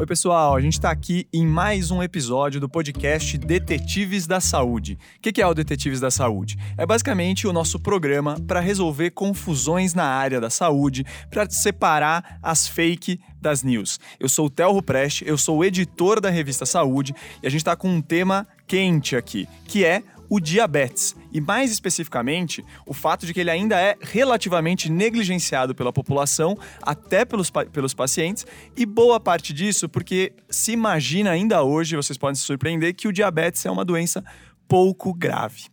Oi, pessoal, a gente está aqui em mais um episódio do podcast Detetives da Saúde. O que é o Detetives da Saúde? É basicamente o nosso programa para resolver confusões na área da saúde, para separar as fake das news. Eu sou o Telro Preste, eu sou o editor da revista Saúde e a gente está com um tema quente aqui, que é o diabetes. E mais especificamente, o fato de que ele ainda é relativamente negligenciado pela população, até pelos, pelos pacientes, e boa parte disso porque se imagina ainda hoje, vocês podem se surpreender, que o diabetes é uma doença pouco grave.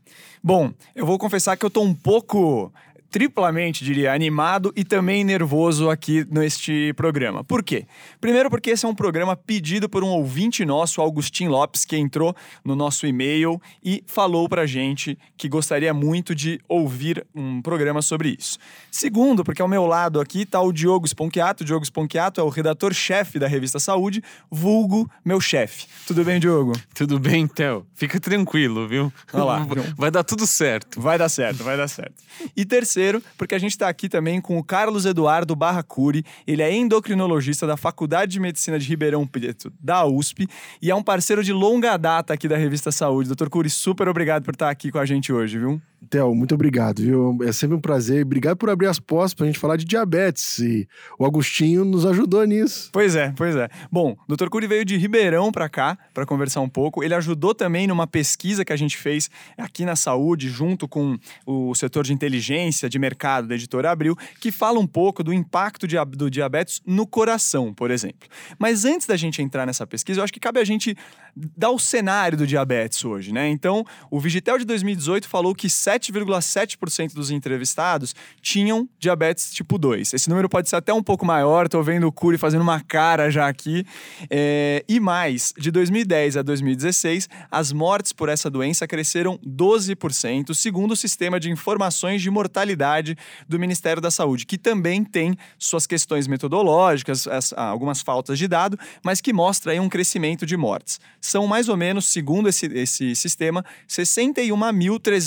Bom, eu vou confessar que eu tô um pouco triplamente, diria, animado e também nervoso aqui neste programa. Por quê? Primeiro, porque esse é um programa pedido por um ouvinte nosso, Augustin Lopes, que entrou no nosso e-mail e falou pra gente que gostaria muito de ouvir um programa sobre isso. Segundo, porque ao meu lado aqui está o Diogo Sponchiato. O Diogo Sponchiato é o redator-chefe da revista Saúde, vulgo meu chefe. Tudo bem, Diogo? Tudo bem, Theo. Fica tranquilo, viu? Olha lá. Vai dar tudo certo. Vai dar certo, vai dar certo. E terceiro, porque a gente está aqui também com o Carlos Eduardo Barracuri. Ele é endocrinologista da Faculdade de Medicina de Ribeirão Preto, da USP, e é um parceiro de longa data aqui da revista Saúde. Doutor Curi, super obrigado por estar aqui com a gente hoje, viu? Theo, muito obrigado, viu? É sempre um prazer. Obrigado por abrir as portas para a gente falar de diabetes. E o Agostinho nos ajudou nisso. Pois é, pois é. Bom, o Dr. Curi veio de Ribeirão para cá para conversar um pouco. Ele ajudou também numa pesquisa que a gente fez aqui na saúde, junto com o setor de inteligência de mercado da editora Abril, que fala um pouco do impacto do diabetes no coração, por exemplo. Mas antes da gente entrar nessa pesquisa, eu acho que cabe a gente dar o cenário do diabetes hoje, né? Então, o Vigitel de 2018 falou que 7,7% dos entrevistados tinham diabetes tipo 2. Esse número pode ser até um pouco maior, tô vendo o Curi fazendo uma cara já aqui. É, e mais, de 2010 a 2016, as mortes por essa doença cresceram 12%, segundo o Sistema de Informações de Mortalidade do Ministério da Saúde, que também tem suas questões metodológicas, as, algumas faltas de dado, mas que mostra aí um crescimento de mortes. São mais ou menos, segundo esse, esse sistema, 61.390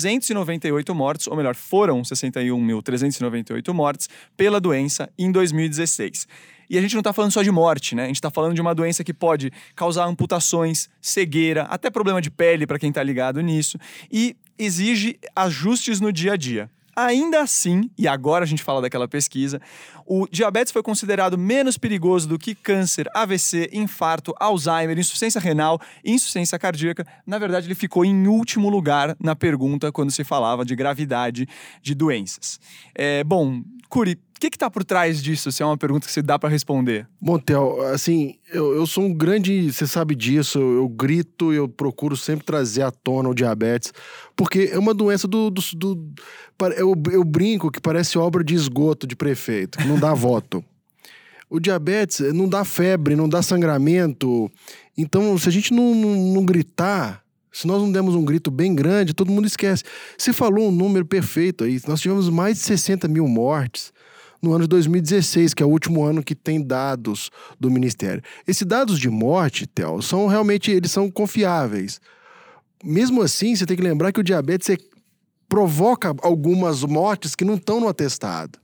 398 mortes, ou melhor, foram 61.398 mortes pela doença em 2016. E a gente não está falando só de morte, né? A gente está falando de uma doença que pode causar amputações, cegueira, até problema de pele para quem está ligado nisso, e exige ajustes no dia a dia. Ainda assim, e agora a gente fala daquela pesquisa, o diabetes foi considerado menos perigoso do que câncer, AVC, infarto, Alzheimer, insuficiência renal e insuficiência cardíaca. Na verdade, ele ficou em último lugar na pergunta quando se falava de gravidade de doenças. É, bom, Curi, que está por trás disso? Se é uma pergunta que você dá para responder. Montel, assim, eu, eu sou um grande. Você sabe disso, eu, eu, grito, eu procuro sempre trazer à tona o diabetes, porque é uma doença do. do, do eu, eu brinco que parece obra de esgoto de prefeito, que não dá voto. O diabetes não dá febre, não dá sangramento. Então, se a gente não, não, não gritar, se nós não demos um grito bem grande, todo mundo esquece. Você falou um número perfeito aí. Nós tivemos mais de 60 mil mortes no ano de 2016, que é o último ano que tem dados do Ministério. Esses dados de morte, Theo, são realmente eles são confiáveis. Mesmo assim, você tem que lembrar que o diabetes provoca algumas mortes que não estão no atestado.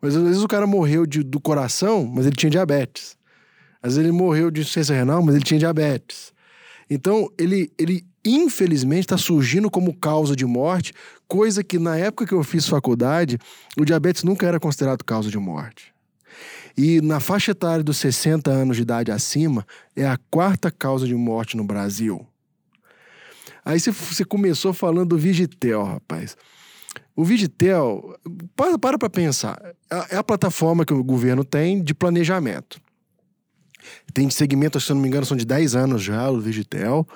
Mas às vezes o cara morreu de, do coração, mas ele tinha diabetes. Às vezes ele morreu de insuficiência renal, mas ele tinha diabetes. Então, ele, ele infelizmente está surgindo como causa de morte, coisa que na época que eu fiz faculdade, o diabetes nunca era considerado causa de morte. E na faixa etária dos 60 anos de idade acima, é a quarta causa de morte no Brasil. Aí você começou falando do Vigitel, rapaz. O Vigitel, para para pensar, é, é a plataforma que o governo tem de planejamento. Tem de segmento, se não me engano, são de 10 anos já, o Vigitel.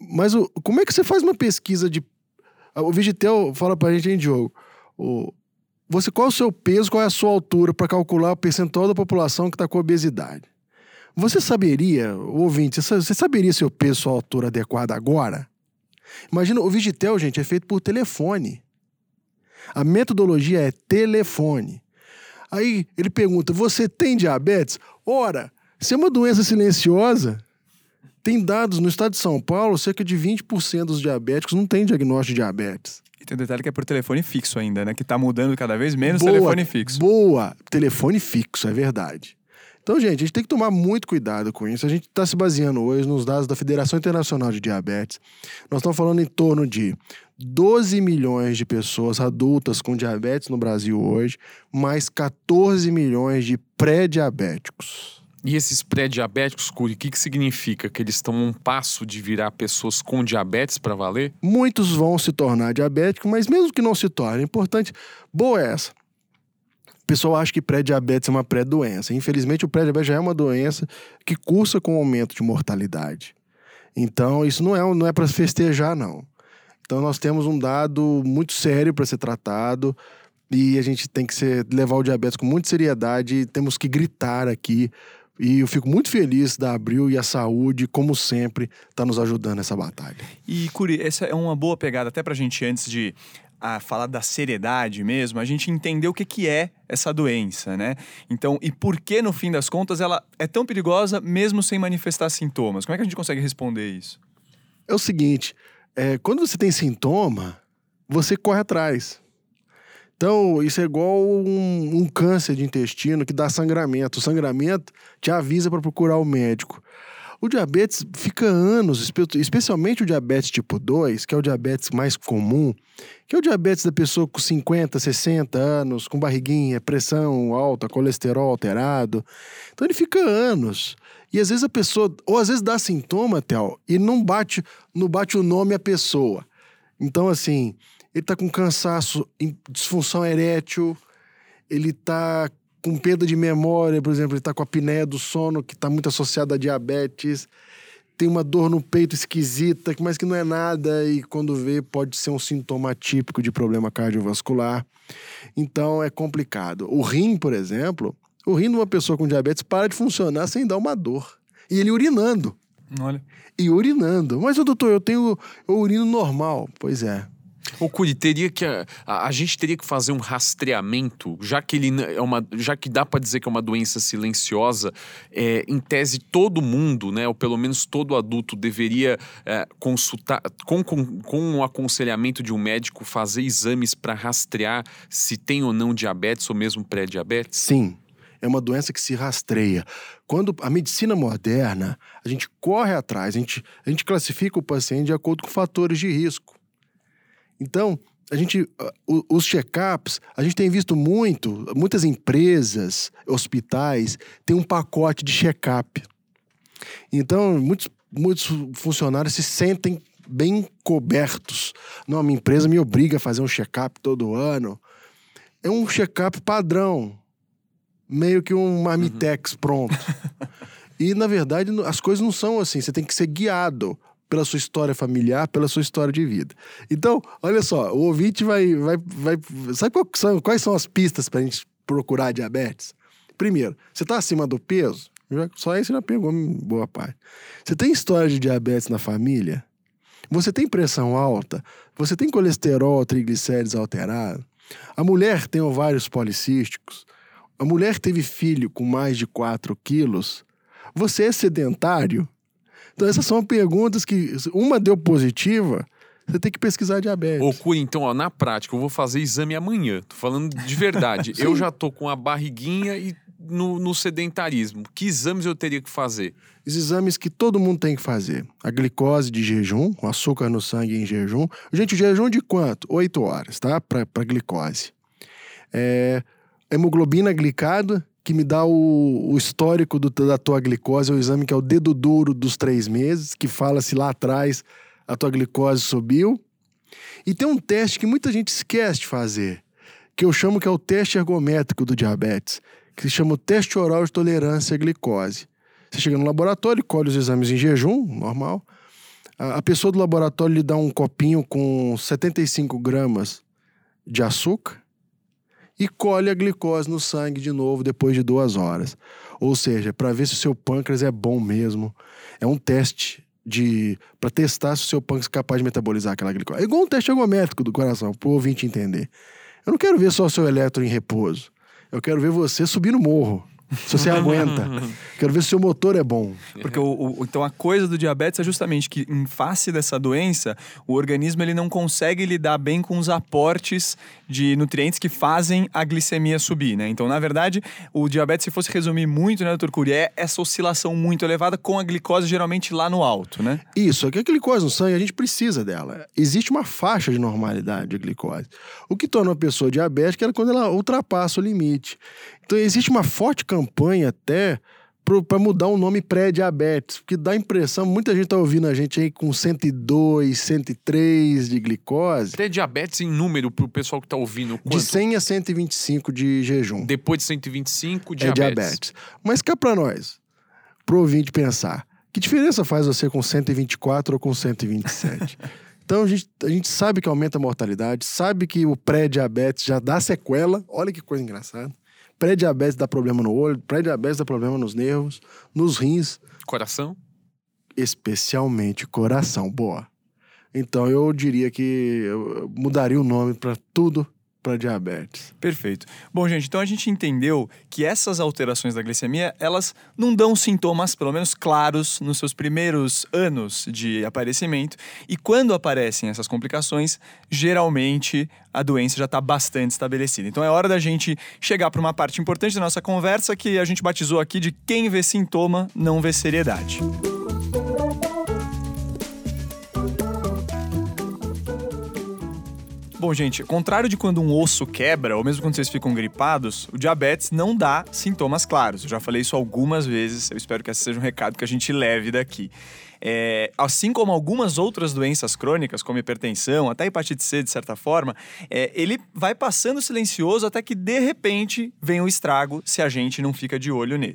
Mas o, como é que você faz uma pesquisa de. O Vigitel fala pra gente, hein, Diogo? O, você, qual é o seu peso, qual é a sua altura para calcular o percentual da população que está com obesidade? Você saberia, ouvinte, você saberia seu peso, sua altura adequada agora? Imagina, o Vigitel, gente, é feito por telefone. A metodologia é telefone. Aí ele pergunta: você tem diabetes? Ora, se é uma doença silenciosa, tem dados no estado de São Paulo, cerca de 20% dos diabéticos não tem diagnóstico de diabetes. E tem um detalhe que é por telefone fixo ainda, né? Que está mudando cada vez menos boa, telefone fixo. Boa! Telefone fixo, é verdade. Então, gente, a gente tem que tomar muito cuidado com isso. A gente está se baseando hoje nos dados da Federação Internacional de Diabetes. Nós estamos falando em torno de 12 milhões de pessoas adultas com diabetes no Brasil hoje, mais 14 milhões de pré-diabéticos. E esses pré-diabéticos, Curi, o que, que significa? Que eles estão um passo de virar pessoas com diabetes para valer? Muitos vão se tornar diabéticos, mas mesmo que não se tornem, é importante. Boa é essa. O pessoal acha que pré-diabetes é uma pré-doença. Infelizmente, o pré-diabetes já é uma doença que cursa com aumento de mortalidade. Então, isso não é, não é para festejar, não. Então, nós temos um dado muito sério para ser tratado e a gente tem que ser, levar o diabetes com muita seriedade. Temos que gritar aqui e eu fico muito feliz da Abril e a saúde, como sempre, está nos ajudando nessa batalha. E, Curi, essa é uma boa pegada até para a gente, antes de a falar da seriedade mesmo, a gente entender o que, que é essa doença, né? Então, e por que, no fim das contas, ela é tão perigosa mesmo sem manifestar sintomas? Como é que a gente consegue responder isso? É o seguinte, é, quando você tem sintoma, você corre atrás. Então, isso é igual um, um, câncer de intestino que dá sangramento. O sangramento te avisa para procurar o médico. O diabetes fica anos, especialmente o diabetes tipo 2, que é o diabetes mais comum, que é o diabetes da pessoa com 50, 60 anos, com barriguinha, pressão alta, colesterol alterado. Então ele fica anos. E às vezes a pessoa, ou às vezes dá sintoma, Théo, e não bate, não bate o nome à pessoa. Então, assim, ele está com cansaço, disfunção erétil, ele está com perda de memória, por exemplo, ele está com a apneia do sono, que está muito associada a diabetes, tem uma dor no peito esquisita, mas que não é nada, e quando vê, pode ser um sintoma típico de problema cardiovascular. Então é complicado. O rim, por exemplo, o rim de uma pessoa com diabetes para de funcionar sem dar uma dor. E ele urinando. Olha. E urinando. Mas, doutor, eu tenho eu urino normal. Pois é. Ô, Curi, teria que. A, a, gente teria que fazer um rastreamento, já que ele é uma. Já que dá para dizer que é uma doença silenciosa, é, em tese, todo mundo, né? Ou pelo menos todo adulto, deveria é, consultar, com, com, com o aconselhamento de um médico, fazer exames para rastrear se tem ou não diabetes ou mesmo pré-diabetes? Sim é uma doença que se rastreia. Quando a medicina moderna, a gente corre atrás, a gente, a gente classifica o paciente de acordo com fatores de risco. Então, a gente, os check-ups, a gente tem visto muito, muitas empresas, hospitais, têm um pacote de check-up. Então, muitos, muitos funcionários se sentem bem cobertos. Não, a minha empresa me obriga a fazer um check-up todo ano. É um check-up padrão, meio que um marmitex uhum. pronto. e, na verdade, as coisas não são assim. Você tem que ser guiado pela sua história familiar, pela sua história de vida. Então, olha só, o ouvinte vai. vai, vai sabe quais são, quais são as pistas para a gente procurar diabetes? Primeiro, você está acima do peso? Só isso já pegou boa parte. Você tem história de diabetes na família? Você tem pressão alta? Você tem colesterol, triglicéridos alterado? A mulher tem ovários policísticos? A mulher teve filho com mais de 4 quilos? Você é sedentário? Então, essas são perguntas que, uma deu positiva, você tem que pesquisar diabetes. Ô, Cui, então, ó, na prática, eu vou fazer exame amanhã. Tô falando de verdade. eu já tô com a barriguinha e no, no, sedentarismo. Que exames eu teria que fazer? Os exames que todo mundo tem que fazer. A glicose de jejum, o açúcar no sangue em jejum. Gente, jejum de quanto? Oito horas, tá? Para glicose. É, hemoglobina glicada, que me dá o, o histórico do, da tua glicose, é o exame que é o dedo duro dos três meses, que fala se lá atrás a tua glicose subiu. E tem um teste que muita gente esquece de fazer, que eu chamo que é o teste ergométrico do diabetes, que se chama o teste oral de tolerância à glicose. Você chega no laboratório, colhe os exames em jejum, normal. A, a pessoa do laboratório lhe dá um copinho com 75 gramas de açúcar e colhe a glicose no sangue de novo depois de duas horas. Ou seja, para ver se o seu pâncreas é bom mesmo. É um teste de para testar se o seu pâncreas é capaz de metabolizar aquela glicose. É igual um teste ergométrico do coração, para o ouvinte entender. Eu não quero ver só o seu elétron em repouso. Eu quero ver você subir no morro. Se você aguenta. Quero ver se o seu motor é bom. Porque o, o- então a coisa do diabetes é justamente que em face dessa doença, o organismo ele não consegue lidar bem com os aportes de nutrientes que fazem a glicemia subir, né? Então, na verdade, o diabetes, se fosse resumir muito, né, doutor Cury, é essa oscilação muito elevada com a glicose geralmente lá no alto, né? Isso, aqui a glicose no sangue, a gente precisa dela. Existe uma faixa de normalidade de glicose. O que torna uma pessoa diabética é quando ela ultrapassa o limite. Então, existe uma forte campanha até para mudar o nome pré-diabetes, porque dá a impressão, muita gente tá ouvindo a gente aí com 102, 103 de glicose, Até diabetes em número pro pessoal que tá ouvindo. de Quanto? 100 a 125 de jejum. Depois de 125, é diabetes. diabetes. Mas cá pra nós, pro ouvinte pensar, que diferença faz você com 124 ou com 127? então a gente, a gente sabe que aumenta a mortalidade, sabe que o pré-diabetes já dá sequela, olha que coisa engraçada. Pré-diabetes dá problema no olho, pré-diabetes dá problema nos nervos, nos rins, Coração? especialmente coração. Boa. Então eu diria que eu mudaria o nome para tudo para diabetes. Perfeito. Bom, gente, então a gente entendeu que essas alterações da glicemia, elas não dão sintomas, pelo menos claros, nos seus primeiros anos de aparecimento. E quando aparecem essas complicações, geralmente a doença já está bastante estabelecida. Então é hora da gente chegar para uma parte importante da nossa conversa que a gente batizou aqui de quem vê sintoma não vê seriedade. Bom, gente, contrário de quando um osso quebra, ou mesmo quando vocês ficam gripados, o diabetes não dá sintomas claros. Eu já falei isso algumas vezes, eu espero que esse seja um recado que a gente leve daqui. É, assim como algumas outras doenças crônicas, como hipertensão, até hepatite C, de certa forma, é, ele vai passando silencioso até que, de repente, vem o estrago se a gente não fica de olho nele.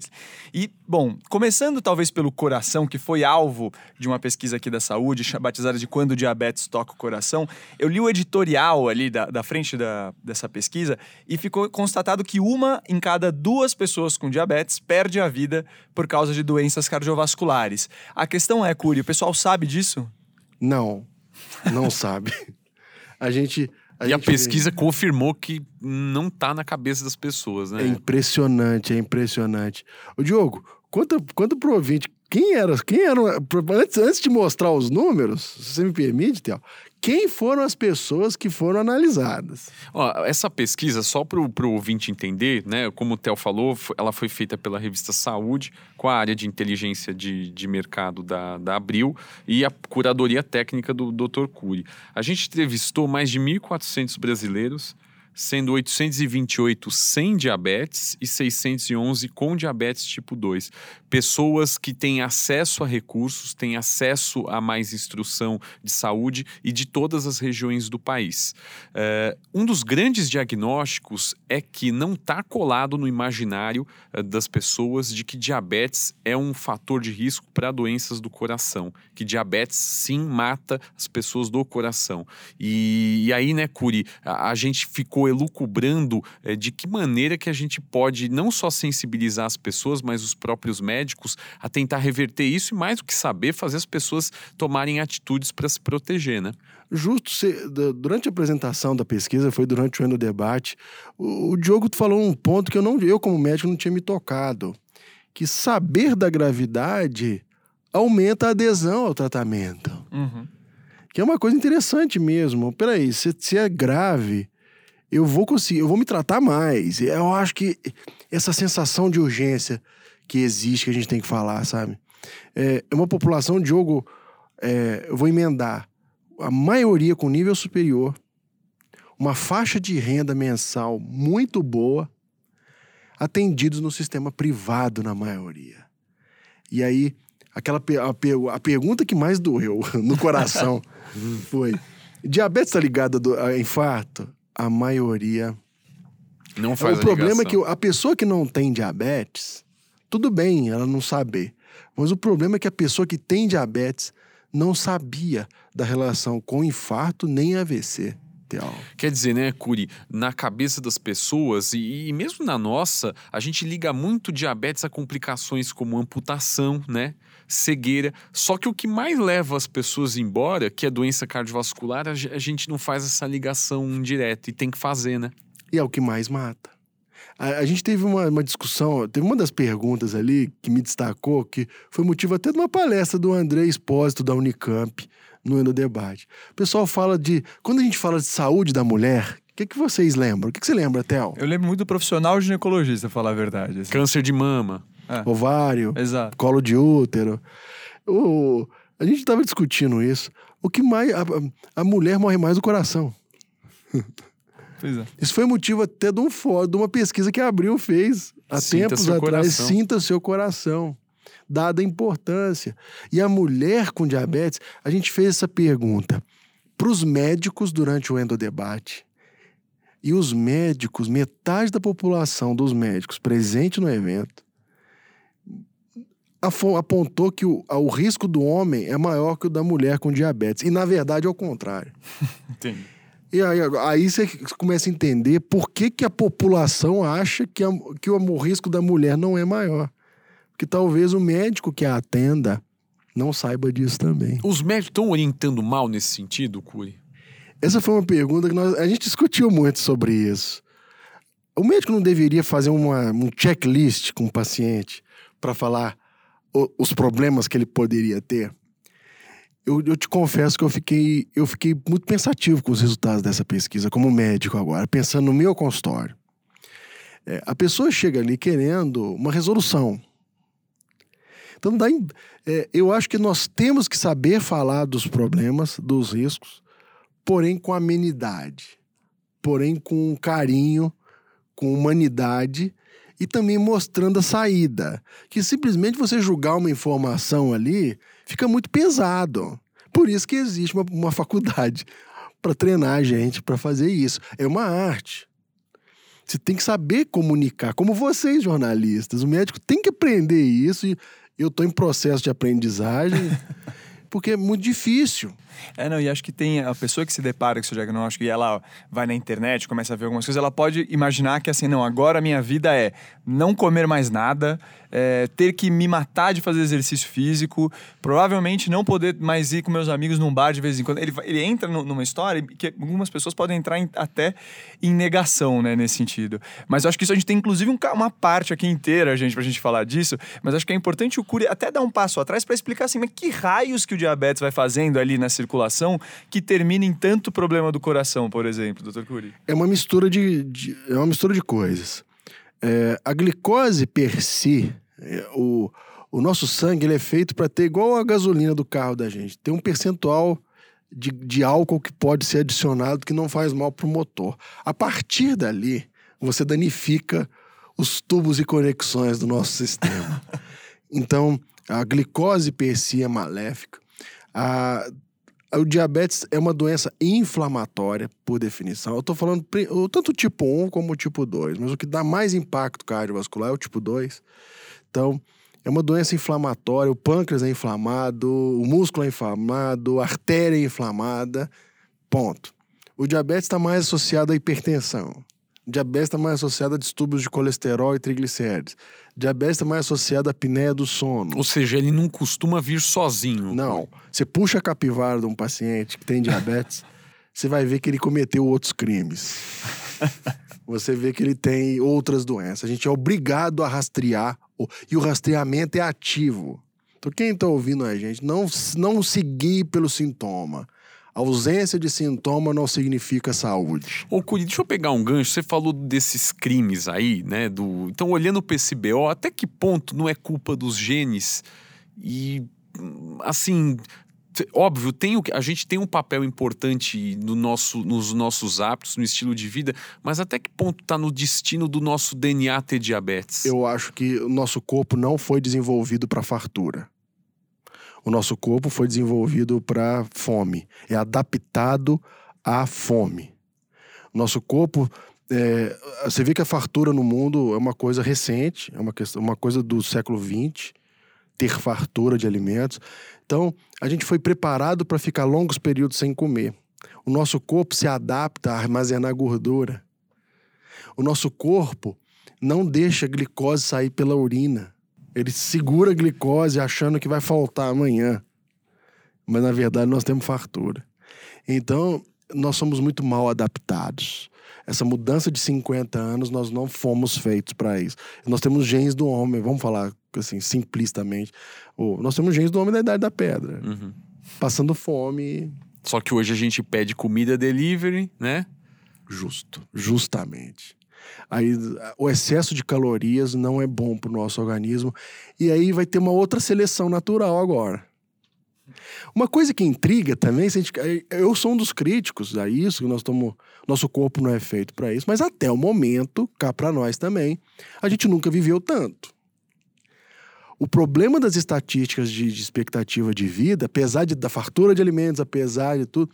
E, bom, começando talvez pelo coração, que foi alvo de uma pesquisa aqui da saúde, batizada de Quando o Diabetes Toca o Coração, eu li o editorial ali da, da frente da, dessa pesquisa e ficou constatado que uma em cada duas pessoas com diabetes perde a vida por causa de doenças cardiovasculares. A questão é, Curi, o pessoal sabe disso? Não, não sabe. A gente. e a gente- pesquisa confirmou que não tá na cabeça das pessoas, né? É impressionante, é impressionante. Ô, Diogo, conta, conta pro ouvinte, quem era, quem eram, antes, antes de mostrar os números, se você me permite, Theo, quem foram as pessoas que foram analisadas? Ó, essa pesquisa, só para o ouvinte entender, né? Como o Theo falou, ela foi feita pela revista Saúde, com a área de inteligência de, de mercado da, da Abril e a curadoria técnica do Dr. Cury. A gente entrevistou mais de 1.400 brasileiros, sendo 828 sem diabetes e 611 com diabetes tipo 2. Pessoas que têm acesso a recursos, têm acesso a mais instrução de saúde e de todas as regiões do país. É, um dos grandes diagnósticos é que não está colado no imaginário eh, das pessoas de que diabetes é um fator de risco para doenças do coração, que diabetes sim mata as pessoas do coração. E, e aí, né, Curi, a, a gente ficou elucubrando eh, de que maneira que a gente pode não só sensibilizar as pessoas, mas os próprios médicos a tentar reverter isso e mais do que saber, fazer as pessoas tomarem atitudes para se proteger, né? Justo, se- du- durante a apresentação da pesquisa, foi durante o ano do debate, o, o Diogo falou um ponto que eu, não, eu como médico, não tinha me tocado. Que saber da gravidade aumenta a adesão ao tratamento. Uhum. Que é uma coisa interessante mesmo. Peraí, se, se é grave, eu vou conseguir, eu vou me tratar mais. Eu acho que essa sensação de urgência que existe, que a gente tem que falar, sabe? É é uma população, Diogo, é, eu vou emendar, a maioria com nível superior, uma faixa de renda mensal muito boa, atendidos no sistema privado na maioria. E aí, aquela a, a pergunta que mais doeu no coração foi: diabetes está ligado a do- a infarto? A maioria. Não É, faz o problema é que a pessoa que não tem diabetes, tudo bem ela não saber. Mas o problema é que a pessoa que tem diabetes não sabia da relação com infarto nem AVC. Theo. Quer dizer, né, Curi, na cabeça das pessoas e, e mesmo na nossa, a gente liga muito diabetes a complicações como amputação, né? Cegueira. Só que o que mais leva as pessoas embora, que é doença cardiovascular, a a gente não faz essa ligação direta e tem que fazer, né? E é o que mais mata. A, a gente teve uma, uma, discussão, teve uma das perguntas ali que me destacou, que foi motivo até de uma palestra do André Espósito da Unicamp no Endo Debate. O pessoal fala de. Quando a gente fala de saúde da mulher, o que, que vocês lembram? O que, que você lembra, Theo? Eu lembro muito do profissional ginecologista, falar a verdade. Assim. Câncer de mama. É. Ovário. Exato. Colo de útero. O, a gente estava discutindo isso. O que mais. A, a mulher morre mais do coração. Pois é. Isso foi motivo até de, um, de uma pesquisa que a Abril fez há Sinta tempos atrás. Coração. Sinta seu coração. Dada a importância. E a mulher com diabetes, a gente fez essa pergunta para os médicos durante o endodebate. E os médicos, metade da população dos médicos presente no evento, apontou que o, o risco do homem é maior que o da mulher com diabetes. E, na verdade, é o contrário. Entendi. E aí, aí você começa a entender por que, que a população acha que, a, que o risco da mulher não é maior. Porque talvez o médico que a atenda não saiba disso também. Os médicos estão orientando mal nesse sentido, Curi? Essa foi uma pergunta que nós, a gente discutiu muito sobre isso. O médico não deveria fazer uma, um checklist com o paciente para falar o, os problemas que ele poderia ter? eu, eu, te confesso que eu fiquei, eu fiquei muito pensativo com os resultados dessa pesquisa, como médico agora, pensando no meu consultório. É, a pessoa chega ali querendo uma resolução. Então, daí, é, eu acho que nós temos que saber falar dos problemas, dos riscos, porém com amenidade, porém com carinho, com humanidade e também mostrando a saída. Que simplesmente você julgar uma informação ali fica muito pesado. Por isso que existe uma, uma faculdade para treinar a gente para fazer isso. É uma arte. Você tem que saber comunicar, como vocês, jornalistas. O médico tem que aprender isso e eu estou em processo de aprendizagem, porque é muito difícil. É, não, e acho que tem a pessoa que se depara com esse diagnóstico e ela vai na internet, começa a ver algumas coisas, ela pode imaginar que assim, não, agora a minha vida é não comer mais nada, é, ter que me matar de fazer exercício físico, provavelmente não poder mais ir com meus amigos num bar de vez em quando. Ele, ele entra no, numa história que algumas pessoas podem entrar em, até em negação, né, nesse sentido. Mas acho que isso a gente tem inclusive um, uma parte aqui inteira, gente, pra gente falar disso, mas acho que é importante o Cury até dar um passo atrás para explicar assim, mas que raios que o diabetes vai fazendo ali na circulação que termina em tanto problema do coração, por exemplo, doutor Cury? É uma mistura de, de é uma mistura de coisas. É, a glicose per si, é, o, o nosso sangue ele é feito para ter igual a gasolina do carro da gente, tem um percentual de, de álcool que pode ser adicionado que não faz mal para o motor. A partir dali, você danifica os tubos e conexões do nosso sistema. então, a glicose per si é maléfica. A, o diabetes é uma doença inflamatória, por definição. Eu estou falando tanto tipo 1 como tipo 2, mas o que dá mais impacto cardiovascular é o tipo 2. Então, é uma doença inflamatória, o pâncreas é inflamado, o músculo é inflamado, a artéria é inflamada, ponto. O diabetes está mais associado à hipertensão. O diabetes está mais associado a distúrbios de colesterol e triglicérides. Diabetes está mais associado à apneia do sono. Ou seja, ele não costuma vir sozinho. Não. Você puxa a capivara de um paciente que tem diabetes, você vai ver que ele cometeu outros crimes. você vê que ele tem outras doenças. A gente é obrigado a rastrear, e o rastreamento é ativo. Então, quem está ouvindo a gente, não, não seguir pelo sintoma. A ausência de sintoma não significa saúde. Ô, Curi, deixa eu pegar um gancho. Você falou desses crimes aí, né? Do... Então, olhando o PCBO, até que ponto não é culpa dos genes? E, assim, óbvio, tem a gente tem um papel importante no nosso, nos nossos hábitos, no estilo de vida, mas até que ponto está no destino do nosso DNA ter diabetes? Eu acho que o nosso corpo não foi desenvolvido para fartura. O nosso corpo foi desenvolvido para fome, é adaptado à fome. Nosso corpo é, você vê que a fartura no mundo é uma coisa recente, é uma, questão, uma coisa do século XX, ter fartura de alimentos. Então, a gente foi preparado para ficar longos períodos sem comer. O nosso corpo se adapta a armazenar gordura. O nosso corpo não deixa a glicose sair pela urina. Ele segura a glicose achando que vai faltar amanhã. Mas na verdade nós temos fartura. Então, nós somos muito mal adaptados. Essa mudança de 50 anos, nós não fomos feitos para isso. Nós temos genes do homem, vamos falar assim, simplistamente. Nós temos genes do homem da idade da pedra. Uhum. Passando fome. Só que hoje a gente pede comida delivery, né? Justo, justamente. Aí o excesso de calorias não é bom para o nosso organismo. E aí vai ter uma outra seleção natural agora. Uma coisa que intriga também, gente, eu sou um dos críticos a isso, que nós estamos, nosso corpo não é feito para isso, mas até o momento, cá para nós também, a gente nunca viveu tanto. O problema das estatísticas de, de expectativa de vida, apesar de, da fartura de alimentos, apesar de tudo,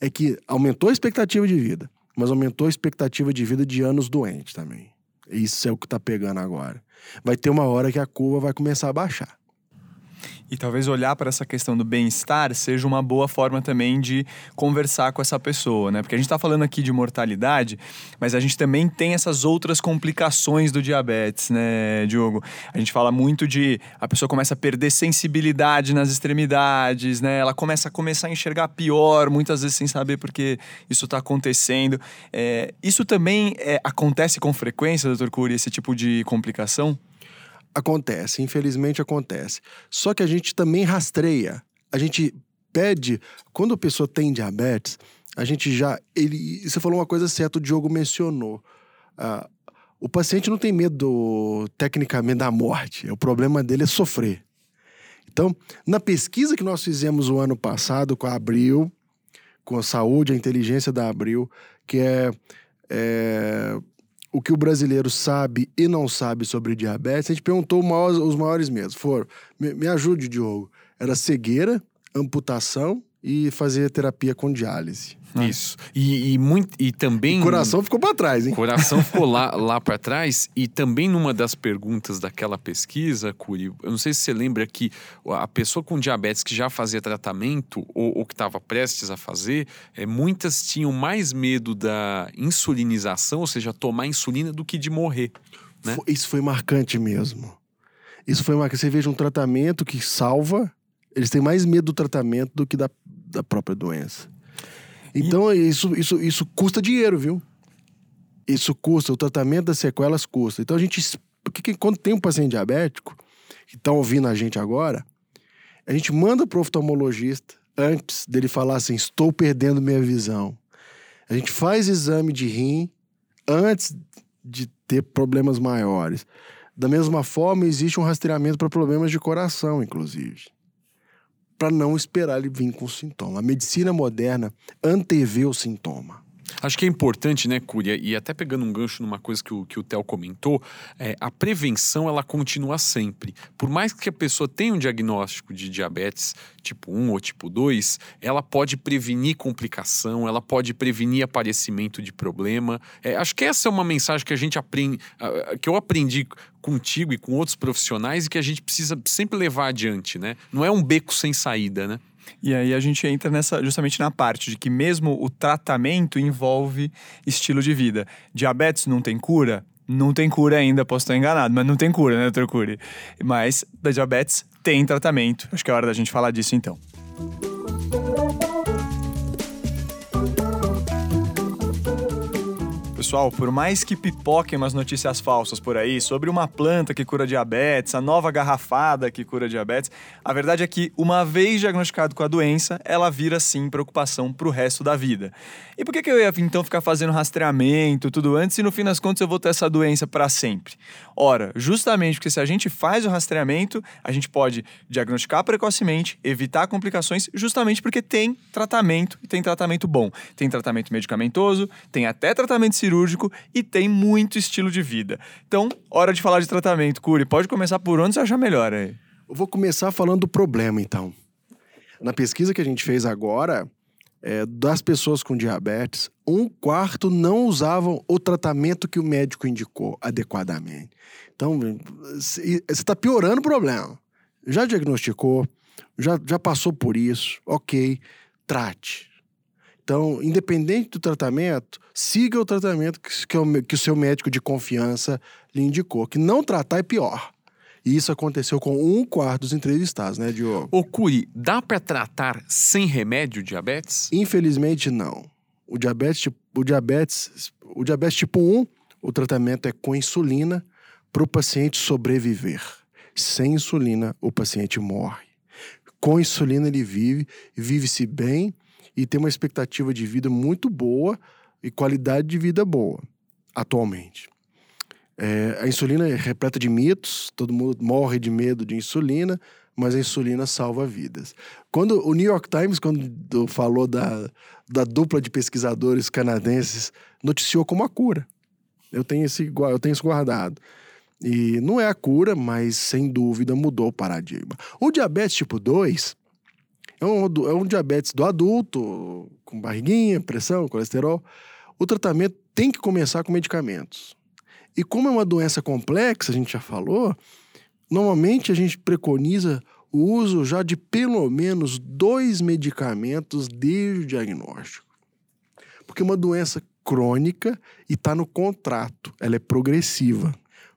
é que aumentou a expectativa de vida, mas aumentou a expectativa de vida de anos doentes também. Isso é o que está pegando agora. Vai ter uma hora que a curva vai começar a baixar. E talvez olhar para essa questão do bem-estar seja uma boa forma também de conversar com essa pessoa, né? Porque a gente está falando aqui de mortalidade, mas a gente também tem essas outras complicações do diabetes, né, Diogo? A gente fala muito de a pessoa começa a perder sensibilidade nas extremidades, né? Ela começa a começar a enxergar pior, muitas vezes sem saber porque isso está acontecendo. É, isso também é, acontece com frequência, doutor Cury, esse tipo de complicação? Acontece, infelizmente acontece. Só que a gente também rastreia. A gente pede, quando a pessoa tem diabetes, a gente já. Ele, você falou uma coisa certa, o Diogo mencionou. Uh, o paciente não tem medo, tecnicamente, da morte. O problema dele é sofrer. Então, na pesquisa que nós fizemos o ano passado com a Abril, com a saúde, a inteligência da Abril, que é, é o que o brasileiro sabe e não sabe sobre diabetes, a gente perguntou os maiores medos. Foram, me, me ajude, Diogo, era cegueira, amputação e fazer terapia com diálise. Né? Isso. E, e, muito, e também. O coração ficou para trás, hein? O coração ficou lá, lá para trás. E também numa das perguntas daquela pesquisa, Curi, eu não sei se você lembra que a pessoa com diabetes que já fazia tratamento ou, ou que estava prestes a fazer, é, muitas tinham mais medo da insulinização, ou seja, tomar insulina, do que de morrer. Né? Isso foi marcante mesmo. Isso foi marcante. Você veja um tratamento que salva, eles têm mais medo do tratamento do que da, da própria doença. Então, isso, isso, isso custa dinheiro, viu? Isso custa, o tratamento das sequelas custa. Então, a gente. Porque quando tem um paciente diabético, que está ouvindo a gente agora, a gente manda para o oftalmologista antes dele falar assim: estou perdendo minha visão. A gente faz exame de rim antes de ter problemas maiores. Da mesma forma, existe um rastreamento para problemas de coração, inclusive para não esperar ele vir com sintoma. A medicina moderna antevê o sintoma. Acho que é importante, né, Cúria, e até pegando um gancho numa coisa que o, que o Theo comentou, é, a prevenção ela continua sempre. Por mais que a pessoa tenha um diagnóstico de diabetes tipo 1 ou tipo 2, ela pode prevenir complicação, ela pode prevenir aparecimento de problema. É, acho que essa é uma mensagem que a gente aprende, que eu aprendi contigo e com outros profissionais e que a gente precisa sempre levar adiante, né? Não é um beco sem saída, né? E aí a gente entra nessa justamente na parte de que mesmo o tratamento envolve estilo de vida. Diabetes não tem cura? Não tem cura ainda, posso estar enganado, mas não tem cura, né, doutor Cury? Mas da diabetes tem tratamento. Acho que é hora da gente falar disso então. Pessoal, por mais que pipoquem umas notícias falsas por aí sobre uma planta que cura diabetes, a nova garrafada que cura diabetes, a verdade é que, uma vez diagnosticado com a doença, ela vira sim preocupação pro resto da vida. E por que, que eu ia então ficar fazendo rastreamento, tudo antes, e no fim das contas eu vou ter essa doença para sempre? Ora, justamente porque se a gente faz o rastreamento, a gente pode diagnosticar precocemente, evitar complicações, justamente porque tem tratamento e tem tratamento bom. Tem tratamento medicamentoso, tem até tratamento cirúrgico cirúrgico e tem muito estilo de vida. Então, hora de falar de tratamento. Curi, pode começar por onde você achar melhor aí. Eu vou começar falando do problema, então. Na pesquisa que a gente fez agora, é, das pessoas com diabetes, um quarto não usavam o tratamento que o médico indicou adequadamente. Então, você está piorando o problema. Já diagnosticou, já, já passou por isso, ok, trate. Então, independente do tratamento, siga o tratamento que, que, o, que o seu médico de confiança lhe indicou. Que não tratar é pior. E isso aconteceu com um quarto dos entrevistados, né, Diogo? Ô, Curi, dá para tratar sem remédio diabetes? Infelizmente, não. o diabetes, o diabetes, o diabetes tipo 1, o tratamento é com insulina para o paciente sobreviver. Sem insulina, o paciente morre. Com insulina, ele vive, vive-se bem e tem uma expectativa de vida muito boa e qualidade de vida boa, atualmente. É, a insulina é repleta de mitos, todo mundo morre de medo de insulina, mas a insulina salva vidas. Quando o New York Times, quando falou da, da dupla de pesquisadores canadenses, noticiou como a cura. Eu tenho, esse, eu tenho isso guardado. E não é a cura, mas sem dúvida mudou o paradigma. O diabetes tipo 2 é um, é um diabetes do adulto, com barriguinha, pressão, colesterol. O tratamento tem que começar com medicamentos. E como é uma doença complexa, a gente já falou, normalmente a gente preconiza o uso já de pelo menos dois medicamentos desde o diagnóstico. Porque é uma doença crônica e está no contrato, ela é progressiva.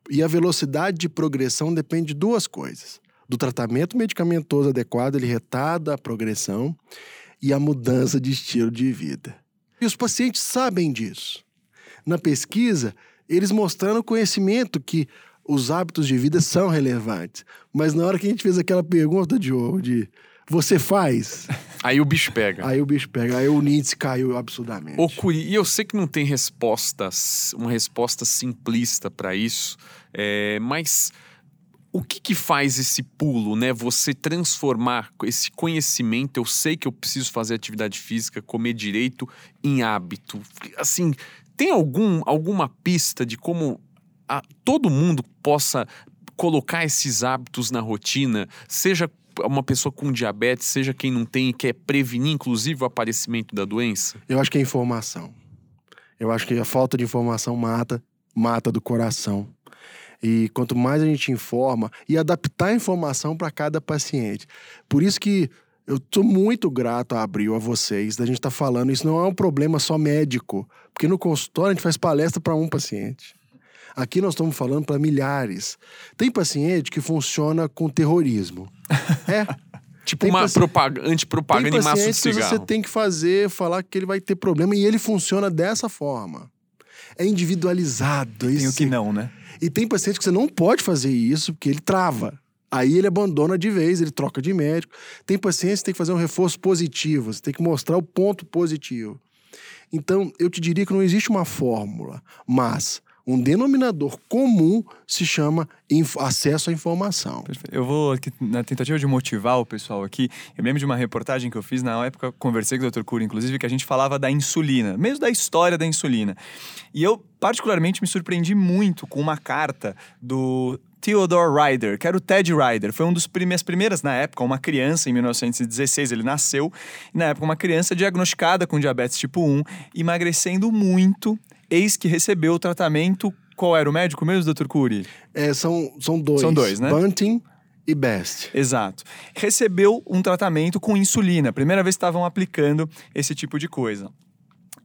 E a velocidade de progressão depende de duas coisas: do tratamento medicamentoso adequado, ele retarda a progressão, e a mudança de estilo de vida. E os pacientes sabem disso. Na pesquisa, eles mostrando conhecimento que os hábitos de vida são relevantes. Mas na hora que a gente fez aquela pergunta, Diogo, de você faz, Aí o bicho pega. aí o bicho pega, aí o índice caiu absurdamente. Ô, Curi, e eu sei que não tem respostas, uma resposta simplista para isso, é, mas o que que faz esse pulo, né? Você transformar esse conhecimento, eu sei que eu preciso fazer atividade física, comer direito, em hábito. Assim, tem algum, alguma pista de como a- todo mundo possa colocar esses hábitos na rotina, seja uma pessoa com diabetes, seja quem não tem e quer prevenir, inclusive, o aparecimento da doença? Eu acho que é informação. Eu acho que a falta de informação mata, mata do coração. E quanto mais a gente informa e adaptar a informação para cada paciente. Por isso que eu tô muito grato a Abril, a vocês, da gente estar falando. Isso não é um problema só médico, porque no consultório a gente faz palestra para um paciente. Aqui nós estamos falando para milhares. Tem paciente que funciona com terrorismo. É. Tipo Tem uma paci- propaga- antipropaganda em maço de pacientes que cigarro. você tem que fazer, falar que ele vai ter problema e ele funciona dessa forma. É individualizado. Tem o que não, né? E tem paciente que você não pode fazer isso porque ele trava. Aí ele abandona de vez, ele troca de médico. Tem pacientes que tem que fazer um reforço positivo, você tem que mostrar o ponto positivo. Então, eu te diria que não existe uma fórmula, mas um denominador comum se chama acesso à informação. Perfeito. Eu vou, aqui, na tentativa de motivar o pessoal aqui, eu lembro de uma reportagem que eu fiz na época, conversei com o Dr. Cury, inclusive, que a gente falava da insulina, mesmo da história da insulina. E eu, particularmente, me surpreendi muito com uma carta do Theodore Ryder, que era o Ted Ryder. Foi um dos primeiras primeiras na época, uma criança em 1916, ele nasceu, na época uma criança diagnosticada com diabetes tipo 1, emagrecendo muito, eis que recebeu o tratamento. Qual era o médico mesmo, Dr. Cury? É, são, são dois. São dois, né? Bunting e Best. Exato. Recebeu um tratamento com insulina. Primeira vez que estavam aplicando esse tipo de coisa.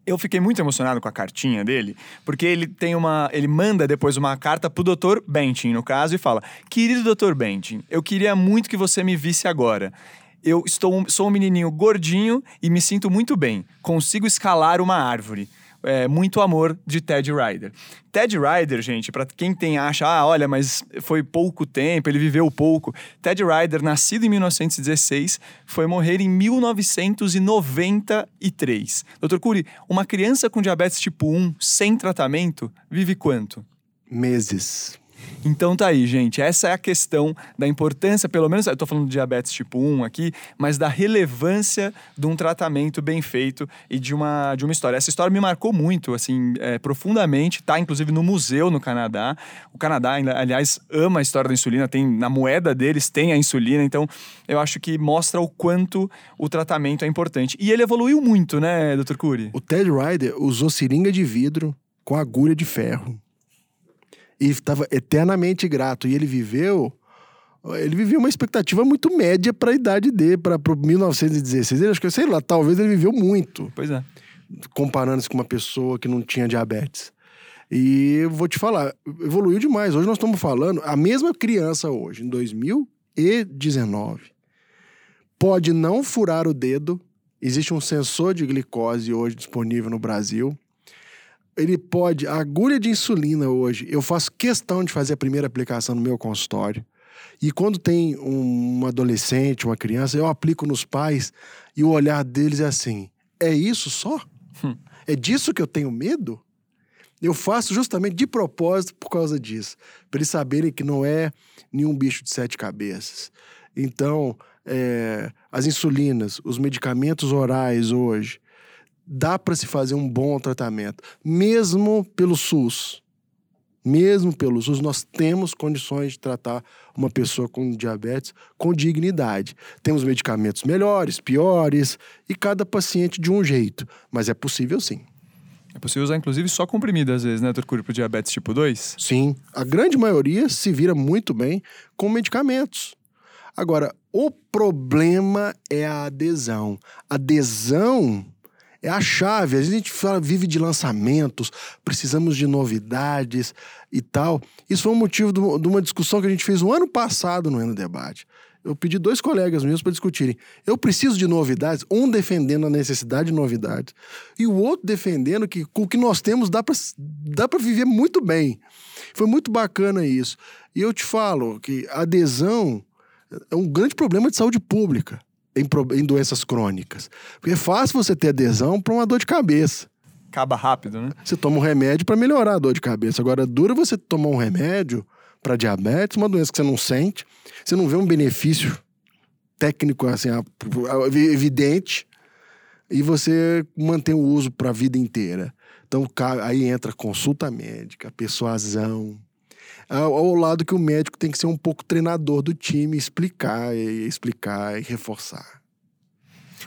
Eu fiquei muito emocionado com a cartinha dele, porque ele tem uma. Ele manda depois uma carta pro Dr. Bentin, no caso, e fala: Querido Dr. Bentin, eu queria muito que você me visse agora. Eu estou, sou um menininho gordinho e me sinto muito bem. Consigo escalar uma árvore. É, muito amor de Ted Ryder. Ted Ryder, gente, pra quem tem acha, ah, olha, mas foi pouco tempo, ele viveu pouco. Ted Ryder, nascido em 1916, foi morrer em 1993. Doutor Cury, uma criança com diabetes tipo 1 sem tratamento vive quanto? Meses. Então tá aí, gente. Essa é a questão da importância, pelo menos, eu tô falando de diabetes tipo 1 aqui, mas da relevância de um tratamento bem feito e de uma, de uma história. Essa história me marcou muito, assim, é, profundamente. Tá, inclusive, no museu no Canadá. O Canadá, aliás, ama a história da insulina. Tem, na moeda deles tem a insulina. Então, eu acho que mostra o quanto o tratamento é importante. E ele evoluiu muito, né, Dr. Cury? O Ted Ryder usou seringa de vidro com agulha de ferro. E estava eternamente grato. E ele viveu. Ele viveu uma expectativa muito média para a idade dele, para 1916. Ele, acho que, sei lá, talvez ele viveu muito, Pois é. comparando-se com uma pessoa que não tinha diabetes. E eu vou te falar, evoluiu demais. Hoje nós estamos falando, a mesma criança hoje, em 2019, pode não furar o dedo Existe um sensor de glicose hoje disponível no Brasil. Ele pode, a agulha de insulina hoje, eu faço questão de fazer a primeira aplicação no meu consultório. E quando tem um adolescente, uma criança, eu aplico nos pais e o olhar deles é assim: é isso só? Hum. É disso que eu tenho medo? Eu faço justamente de propósito por causa disso, para eles saberem que não é nenhum bicho de sete cabeças. Então, é, as insulinas, os medicamentos orais hoje, dá para se fazer um bom tratamento, mesmo pelo SUS. Mesmo pelo SUS, nós temos condições de tratar uma pessoa com diabetes com dignidade. Temos medicamentos melhores, piores, e cada paciente de um jeito, mas é possível sim. É possível usar, inclusive, só comprimido, às vezes, né, Turcuri, para diabetes tipo 2? Sim. A grande maioria se vira muito bem com medicamentos. Agora, o problema é a adesão. Adesão é a chave. A gente fala, vive de lançamentos, precisamos de novidades e tal. Isso foi um motivo de uma discussão que a gente fez no ano passado no Ano Debate eu pedi dois colegas meus para discutirem. Eu preciso de novidades, um defendendo a necessidade de novidades e o outro defendendo que com o que nós temos dá para dá viver muito bem. Foi muito bacana isso. E eu te falo que adesão é um grande problema de saúde pública em, em doenças crônicas. Porque é fácil você ter adesão para uma dor de cabeça. Acaba rápido, né? Você toma um remédio para melhorar a dor de cabeça. Agora, dura você tomar um remédio para diabetes, uma doença que você não sente, você não vê um benefício técnico assim evidente e você mantém o uso para a vida inteira. Então aí entra consulta médica, persuasão, ao, ao, lado que o médico tem que ser um pouco treinador do time, explicar e explicar e reforçar.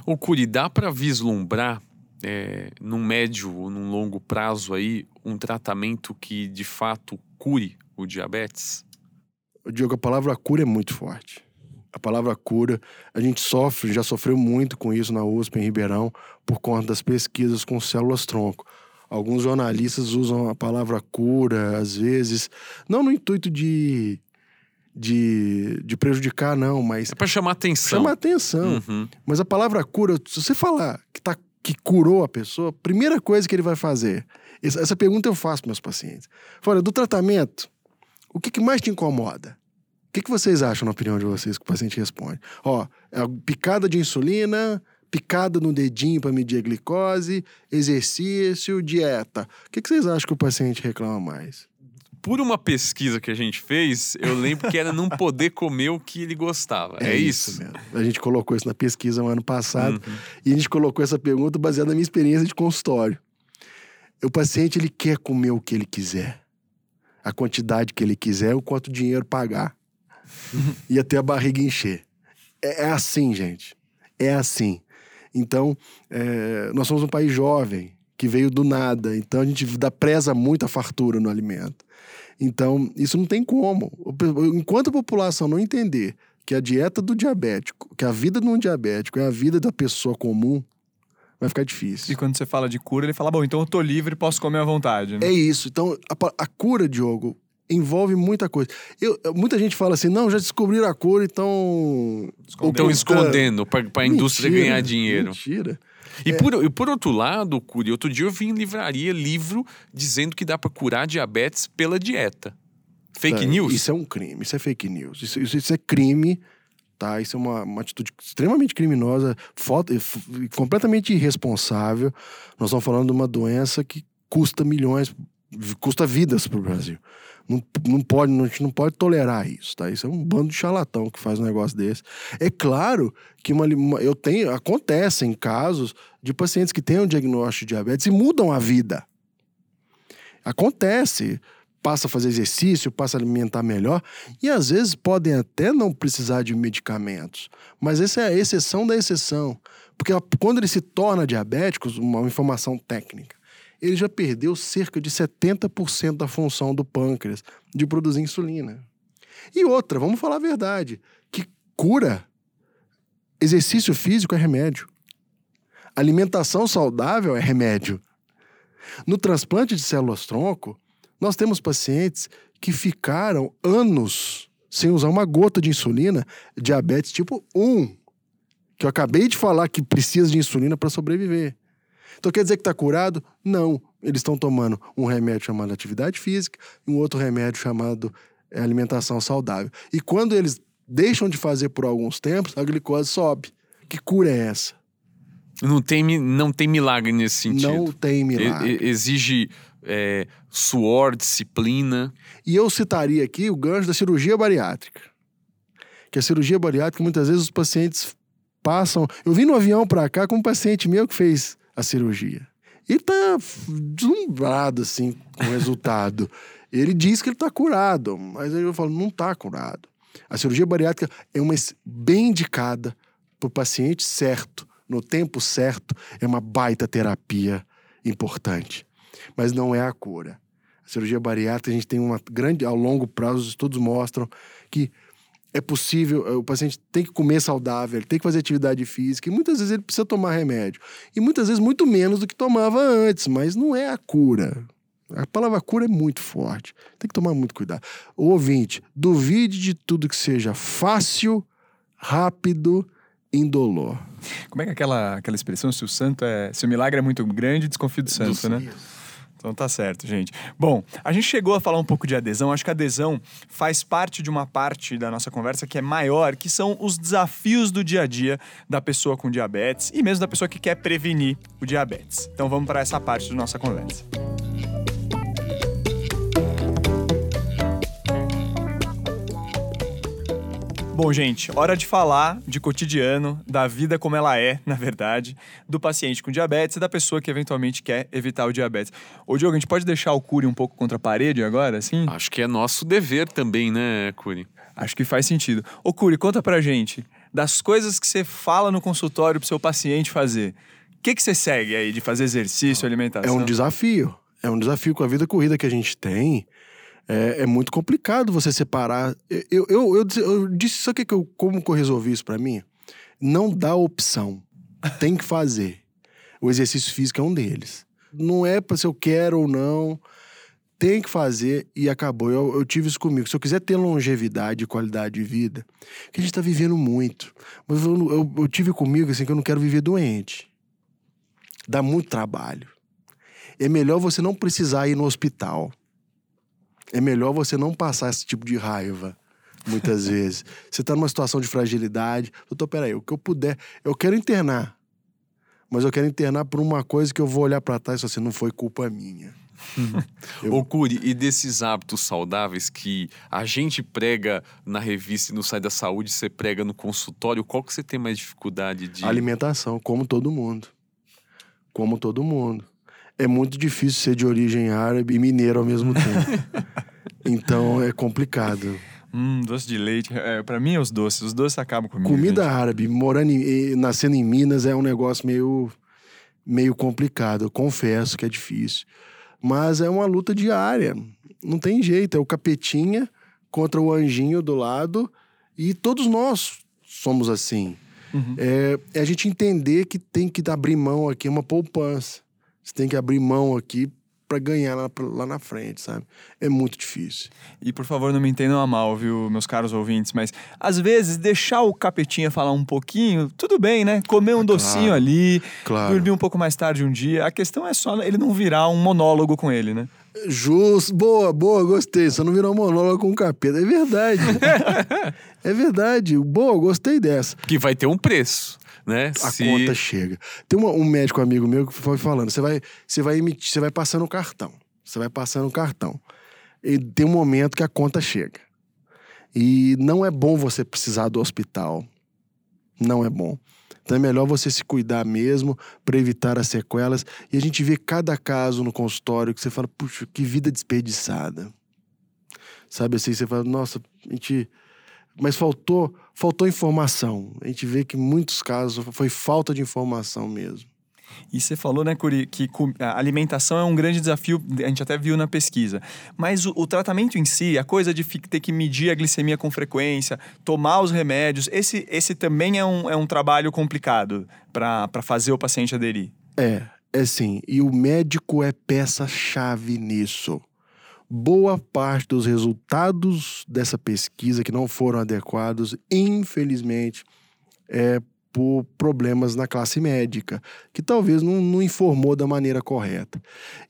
O Curi, dá para vislumbrar é, num médio ou num longo prazo aí um tratamento que de fato cure o diabetes? Diogo, a palavra cura é muito forte. A palavra cura, a gente sofre, já sofreu muito com isso na USP, em Ribeirão, por conta das pesquisas com células-tronco. Alguns jornalistas usam a palavra cura, às vezes, não no intuito de, de, de prejudicar, não, mas. É para chamar atenção. Chamar atenção. Uhum. Mas a palavra cura, se você falar que, tá, que curou a pessoa, primeira coisa que ele vai fazer. Essa, essa pergunta eu faço para meus pacientes. Fala, do tratamento, o que, que mais te incomoda? O que, que vocês acham, na opinião de vocês, que o paciente responde? Ó, é picada de insulina, picada no dedinho para medir a glicose, exercício, dieta. O que, que vocês acham que o paciente reclama mais? Por uma pesquisa que a gente fez, eu lembro que era não poder comer o que ele gostava. É, é isso? isso? mesmo. A gente colocou isso na pesquisa no ano passado uhum. e a gente colocou essa pergunta baseada na minha experiência de consultório. O paciente ele quer comer o que ele quiser a quantidade que ele quiser, o quanto dinheiro pagar. e até a barriga encher. É, é, assim, gente. É assim. Então, é, nós somos um país jovem, que veio do nada. Então, a gente dá preza muito a fartura no alimento. Então, isso não tem como. Enquanto a população não entender que a dieta do diabético, que a vida de um diabético é a vida da pessoa comum, vai ficar difícil. E quando você fala de cura, ele fala: bom, então eu tô livre, posso comer à vontade. Né? É isso. Então, a, a, cura, Diogo, envolve muita coisa. Eu, muita gente fala assim: não, já descobriram a cura, então. Estão escondendo para a indústria ganhar dinheiro. Mentira. E, é. por, e por outro lado, Curi, outro dia eu vi em livraria livro dizendo que dá para curar diabetes pela dieta. Fake é, news? Isso é um crime, isso é fake news. Isso, isso, isso é crime tá? Isso é uma, uma atitude extremamente criminosa, foto, completamente irresponsável. Nós estamos falando de uma doença que custa milhões, custa vidas para o Brasil. Não, não pode, não, a gente não pode tolerar isso, tá? Isso é um bando de charlatão que faz um negócio desse. É claro que uma, uma, eu tenho, acontecem casos de pacientes que têm um diagnóstico de diabetes e mudam a vida. Acontece passa a fazer exercício, passa a alimentar melhor, e às vezes podem até não precisar de medicamentos. Mas essa é a exceção da exceção. Porque quando ele se torna diabético, uma informação técnica, ele já perdeu cerca de 70% da função do pâncreas de produzir insulina. E outra, vamos falar a verdade, que cura, exercício físico é remédio. Alimentação saudável é remédio. No transplante de células-tronco, nós temos pacientes que ficaram anos sem usar uma gota de insulina, diabetes tipo 1. que eu acabei de falar que precisa de insulina para sobreviver. Então quer dizer que está curado? Não. Eles estão tomando um remédio chamado atividade física e um outro remédio chamado é, alimentação saudável. E quando eles deixam de fazer por alguns tempos, a glicose sobe. Que cura é essa? Não tem, não tem milagre nesse sentido. Não tem milagre. E, exige é, suor, disciplina. E eu citaria aqui o gancho da cirurgia bariátrica. Que a cirurgia bariátrica, muitas vezes os pacientes passam. Eu vim no avião para cá com um paciente meu que fez a cirurgia. Ele tá deslumbrado, assim, com o resultado. ele diz que ele tá curado, mas aí eu falo, não tá curado. A cirurgia bariátrica é uma bem indicada para o paciente certo, no tempo certo, é uma baita terapia importante. Mas não é a cura. A cirurgia bariátrica, a gente tem uma grande, ao longo prazo, os estudos mostram que é possível, eh, o paciente tem que comer saudável, ele tem que fazer atividade física, e muitas vezes ele precisa tomar remédio. E muitas vezes muito menos do que tomava antes, mas não é a cura. A palavra cura é muito forte. Tem que tomar muito cuidado. O ouvinte, duvide de tudo que seja fácil, rápido, indolor. Como é que é aquela, aquela expressão, se o santo é. Se o milagre é muito grande, desconfio do santo, do né? Isso. Então tá certo, gente. Bom, a gente chegou a falar um pouco de adesão. Acho que adesão faz parte de uma parte da nossa conversa que é maior, que são os desafios do dia a dia da pessoa com diabetes e mesmo da pessoa que quer prevenir o diabetes. Então vamos para essa parte da nossa conversa. Bom, gente, hora de falar de cotidiano, da vida como ela é, na verdade, do paciente com diabetes e da pessoa que eventualmente quer evitar o diabetes. Ô, Diogo, a gente pode deixar o Curi um pouco contra a parede agora, assim? Acho que é nosso dever também, né, Curi? Acho que faz sentido. Ô, Curi, conta pra gente das coisas que você fala no consultório pro seu paciente fazer. O que, que você segue aí de fazer exercício, alimentação? É um desafio. É um desafio com a vida corrida que a gente tem é, é muito complicado você separar. Eu, eu, eu, eu disse, sabe que eu, como que eu resolvi isso para mim? Não dá opção. Tem que fazer. O exercício físico é um deles. Não é para se eu quero ou não. Tem que fazer e acabou. Eu, eu tive isso comigo. Se eu quiser ter longevidade e qualidade de vida, que a gente tá vivendo muito. Mas eu, eu, eu tive comigo assim que eu não quero viver doente. Dá muito trabalho. É melhor você não precisar ir no hospital é melhor você não passar esse tipo de raiva, muitas vezes. Você está numa situação de fragilidade. Doutor, peraí, o que eu puder, eu quero internar. Mas eu quero internar por uma coisa que eu vou olhar para trás e falar assim, não foi culpa minha. eu... Ô, Curi, e desses hábitos saudáveis que a gente prega na revista e no site da saúde, você prega no consultório, qual que você tem mais dificuldade de. Alimentação, como todo mundo. Como todo mundo é muito difícil ser de origem árabe e mineiro ao mesmo tempo. Então é complicado. Hum, doce de leite. É, para mim é os doces. Os doces acabam comigo. Comida gente. árabe, morando em, nascendo em Minas, é um negócio meio, meio complicado. Eu confesso que é difícil. Mas é uma luta diária. Não tem jeito. É o capetinha contra o anjinho do lado. E todos nós somos assim. Uhum. É, é a gente entender que tem que abrir mão aqui, uma poupança. Você tem que abrir mão aqui para ganhar lá, lá, na frente, sabe? É muito difícil. E por favor, não me entendam a mal, viu, meus caros ouvintes, mas às vezes deixar o capetinha falar um pouquinho, tudo bem, né? Comer um docinho ali, claro. dormir um pouco mais tarde um dia. A questão é só ele não virar um monólogo com ele, né? Justo, boa, boa, gostei. Só não virar um monólogo com capeta. É verdade. é verdade. Boa, gostei dessa. Que vai ter um preço né? A Se... conta chega. Tem uma, um médico amigo meu que foi falando: você vai, você vai emitir, você vai passando o cartão. Você vai passando o cartão. E tem um momento que a conta chega. E não é bom você precisar do hospital. Não é bom. Então é melhor você se cuidar mesmo para evitar as sequelas. E a gente vê cada caso no consultório que você fala, puxa, que vida desperdiçada. Sabe assim, você fala, nossa, a gente mas faltou, faltou informação. A gente vê que em muitos casos foi falta de informação mesmo. E você falou, né, Curi, que a alimentação é um grande desafio, a gente até viu na pesquisa. Mas o, o, tratamento em si, a coisa de ter que medir a glicemia com frequência, tomar os remédios, esse, esse também é um, é um trabalho complicado para fazer o paciente aderir. É, é sim. E o médico é peça-chave nisso boa parte dos resultados dessa pesquisa que não foram adequados, infelizmente, é por problemas na classe médica, que talvez não, não informou da maneira correta.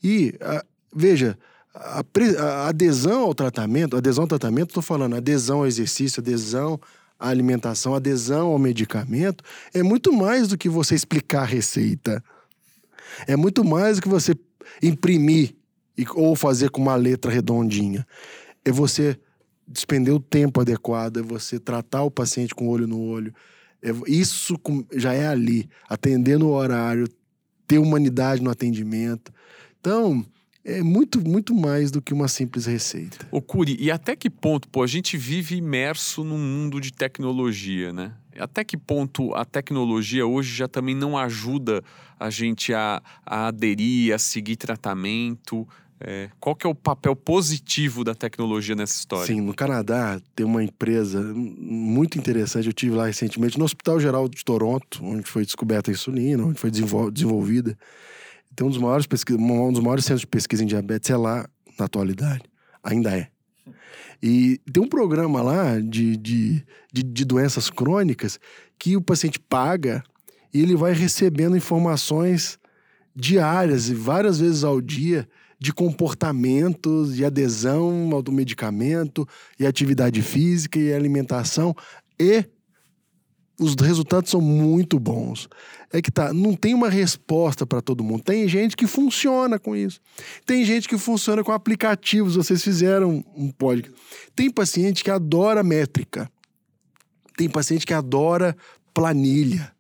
E, a, veja, a, a, adesão ao tratamento, adesão ao tratamento, estou falando adesão ao exercício, adesão à alimentação, adesão ao medicamento, é muito mais do que você explicar a receita. É muito mais do que você imprimir ou fazer com uma letra redondinha. É você despender o tempo adequado, é você tratar o paciente com olho no olho. É, isso já é ali, atender no horário, ter humanidade no atendimento. Então, é muito, muito mais do que uma simples receita. Ô Curi, e até que ponto, pô, a gente vive imerso num mundo de tecnologia, né? Até que ponto a tecnologia hoje já também não ajuda a gente a, a aderir, a seguir tratamento? É, qual que é o papel positivo da tecnologia nessa história? Sim, no Canadá tem uma empresa muito interessante, eu tive lá recentemente, no Hospital Geral de Toronto, onde foi descoberta a insulina, onde foi desenvolvida. Tem um dos maiores, um dos maiores centros de pesquisa em diabetes é lá na atualidade, ainda é. E tem um programa lá de, de, de, de doenças crônicas que o paciente paga e ele vai recebendo informações diárias e várias vezes ao dia de comportamentos, de adesão ao medicamento, e atividade física e alimentação, e os resultados são muito bons. É que tá, não tem uma resposta para todo mundo. Tem gente que funciona com isso. Tem gente que funciona com aplicativos. Vocês fizeram um podcast. Tem paciente que adora métrica. Tem paciente que adora planilha.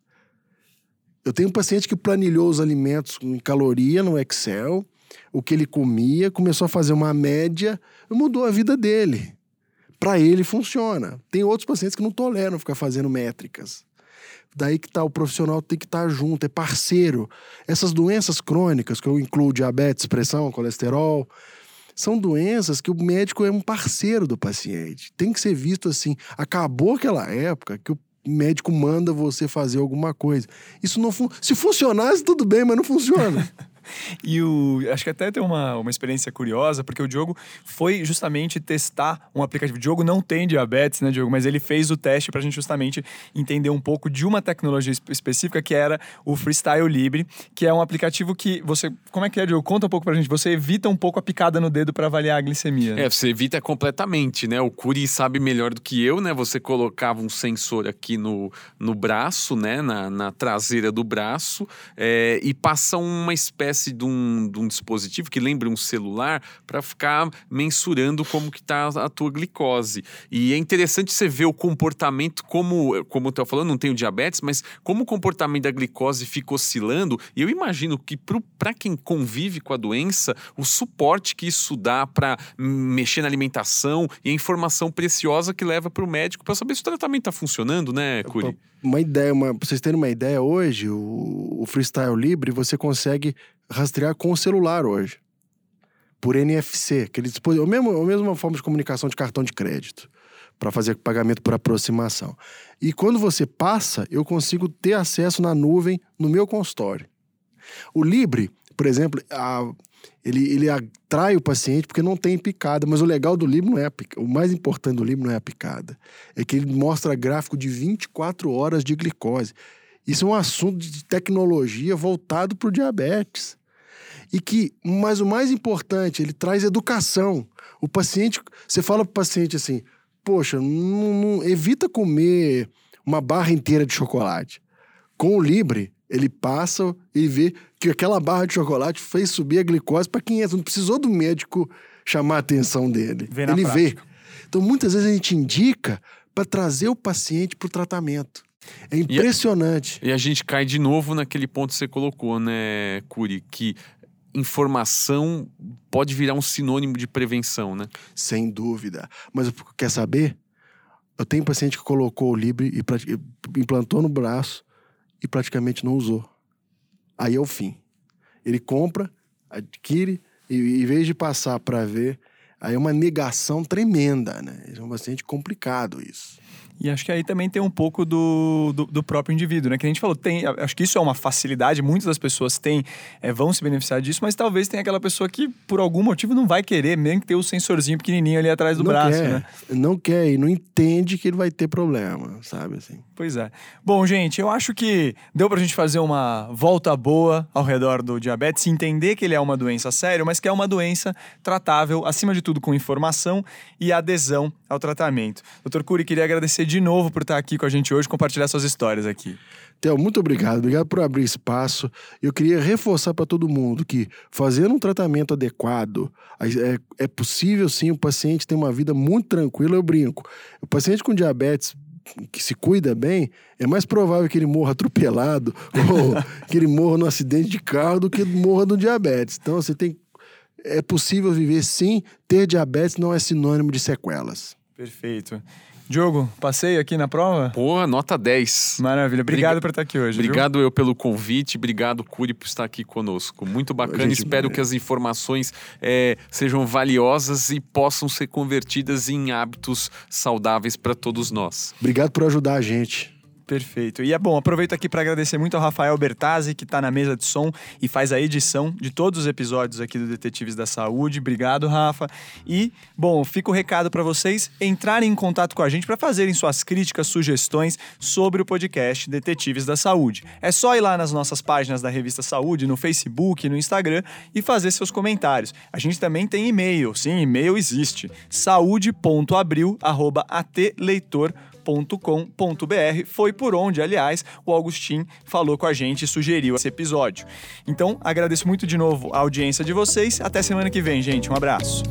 Eu tenho um paciente que planilhou os alimentos em caloria no Excel o que ele comia, começou a fazer uma média mudou a vida dele. Para ele funciona. Tem outros pacientes que não toleram ficar fazendo métricas. Daí que tá, o profissional tem que estar tá junto, é parceiro. Essas doenças crônicas, que eu incluo diabetes, pressão, colesterol, são doenças que o médico é um parceiro do paciente. Tem que ser visto assim. Acabou aquela época que o médico manda você fazer alguma coisa. Isso não fun... se funcionasse tudo bem, mas não funciona. E o, acho que até tem uma, uma experiência curiosa, porque o Diogo foi justamente testar um aplicativo. O Diogo não tem diabetes, né, Diogo? Mas ele fez o teste para a gente justamente entender um pouco de uma tecnologia específica que era o Freestyle Libre, que é um aplicativo que você. Como é que é, Diogo? Conta um pouco para a gente. Você evita um pouco a picada no dedo para avaliar a glicemia. É, você evita completamente, né? O Curi sabe melhor do que eu, né? Você colocava um sensor aqui no, no braço, né? Na, na traseira do braço, é, e passa uma espécie espécie de um, de um dispositivo que lembra um celular para ficar mensurando como que está a tua glicose. E é interessante você ver o comportamento, como, como eu estou falando, não tenho diabetes, mas como o comportamento da glicose fica oscilando. E eu imagino que para quem convive com a doença, o suporte que isso dá para mexer na alimentação e a informação preciosa que leva para o médico para saber se o tratamento está funcionando, né, Curi? Uma ideia, uma, pra vocês terem uma ideia, hoje, o, o Freestyle Libre, você consegue rastrear com o celular hoje. Por NFC, aquele dispositivo, a mesma, a mesma forma de comunicação de cartão de crédito, para fazer pagamento por aproximação. E quando você passa, eu consigo ter acesso na nuvem no meu consultório. O Libre, por exemplo, a, ele, ele atrai o paciente porque não tem picada, mas o legal do Libre não é a picada. O mais importante do Libre não é a picada. É que ele mostra gráfico de 24 horas de glicose. Isso é um assunto de tecnologia voltado para o diabetes. E que, mas o mais importante, ele traz educação. O paciente, você fala para o paciente assim: poxa, não, não, evita comer uma barra inteira de chocolate. Com o Libre, ele passa e vê que aquela barra de chocolate fez subir a glicose para 500. Não precisou do médico chamar a atenção dele. Vê ele prática. vê. Então, muitas vezes a gente indica para trazer o paciente para o tratamento. É impressionante. E a, e a, gente cai de novo naquele ponto que você colocou, né, Curi? Que informação pode virar um sinônimo de prevenção, né? Sem dúvida. Mas quer saber? Eu tenho um paciente que colocou o Libre e implantou no braço e praticamente não usou. Aí é o fim. Ele compra, adquire e em vez de passar para ver, aí é uma negação tremenda, né? É um paciente complicado isso. E acho que aí também tem um pouco do, do, do, próprio indivíduo, né? Que a gente falou, tem, acho que isso é uma facilidade, muitas das pessoas têm, é, vão se beneficiar disso, mas talvez tenha aquela pessoa que, por algum motivo, não vai querer nem ter o sensorzinho pequenininho ali atrás do não braço, quer, né? Não quer e não entende que ele vai ter problema, sabe assim? Pois é. Bom, gente, eu acho que deu pra gente fazer uma volta boa ao redor do diabetes, entender que ele é uma doença séria, mas que é uma doença tratável, acima de tudo, com informação e adesão ao tratamento. Doutor Cury, queria agradecer de novo por estar aqui com a gente hoje, compartilhar suas histórias aqui. Theo, muito obrigado. Obrigado por abrir espaço. Eu queria reforçar para todo mundo que fazendo um tratamento adequado, é, é possível sim o paciente ter uma vida muito tranquila. Eu brinco. O paciente com diabetes que se cuida bem, é mais provável que ele morra atropelado ou que ele morra num acidente de carro do que morra do diabetes. Então, você tem. É possível viver sim, ter diabetes não é sinônimo de sequelas. Perfeito. Diogo, passei aqui na prova? Pô, nota 10. Maravilha. Obrigado Briga... por estar aqui hoje. Obrigado viu? eu pelo convite, obrigado, Curi, por estar aqui conosco. Muito bacana. Gente, Espero é... que as informações é, sejam valiosas e possam ser convertidas em hábitos saudáveis para todos nós. Obrigado por ajudar a gente. Perfeito. E é bom, aproveito aqui para agradecer muito ao Rafael Bertazzi, que está na mesa de som e faz a edição de todos os episódios aqui do Detetives da Saúde. Obrigado, Rafa. E, bom, fica o recado para vocês entrarem em contato com a gente para fazerem suas críticas, sugestões sobre o podcast Detetives da Saúde. É só ir lá nas nossas páginas da Revista Saúde, no Facebook, no Instagram e fazer seus comentários. A gente também tem e-mail. Sim, e-mail existe. saúde.abril@atleitor.com com.br Foi por onde, aliás, o Augustin falou com a gente e sugeriu esse episódio. Então, agradeço muito de novo a audiência de vocês. Até semana que vem, gente. Um abraço.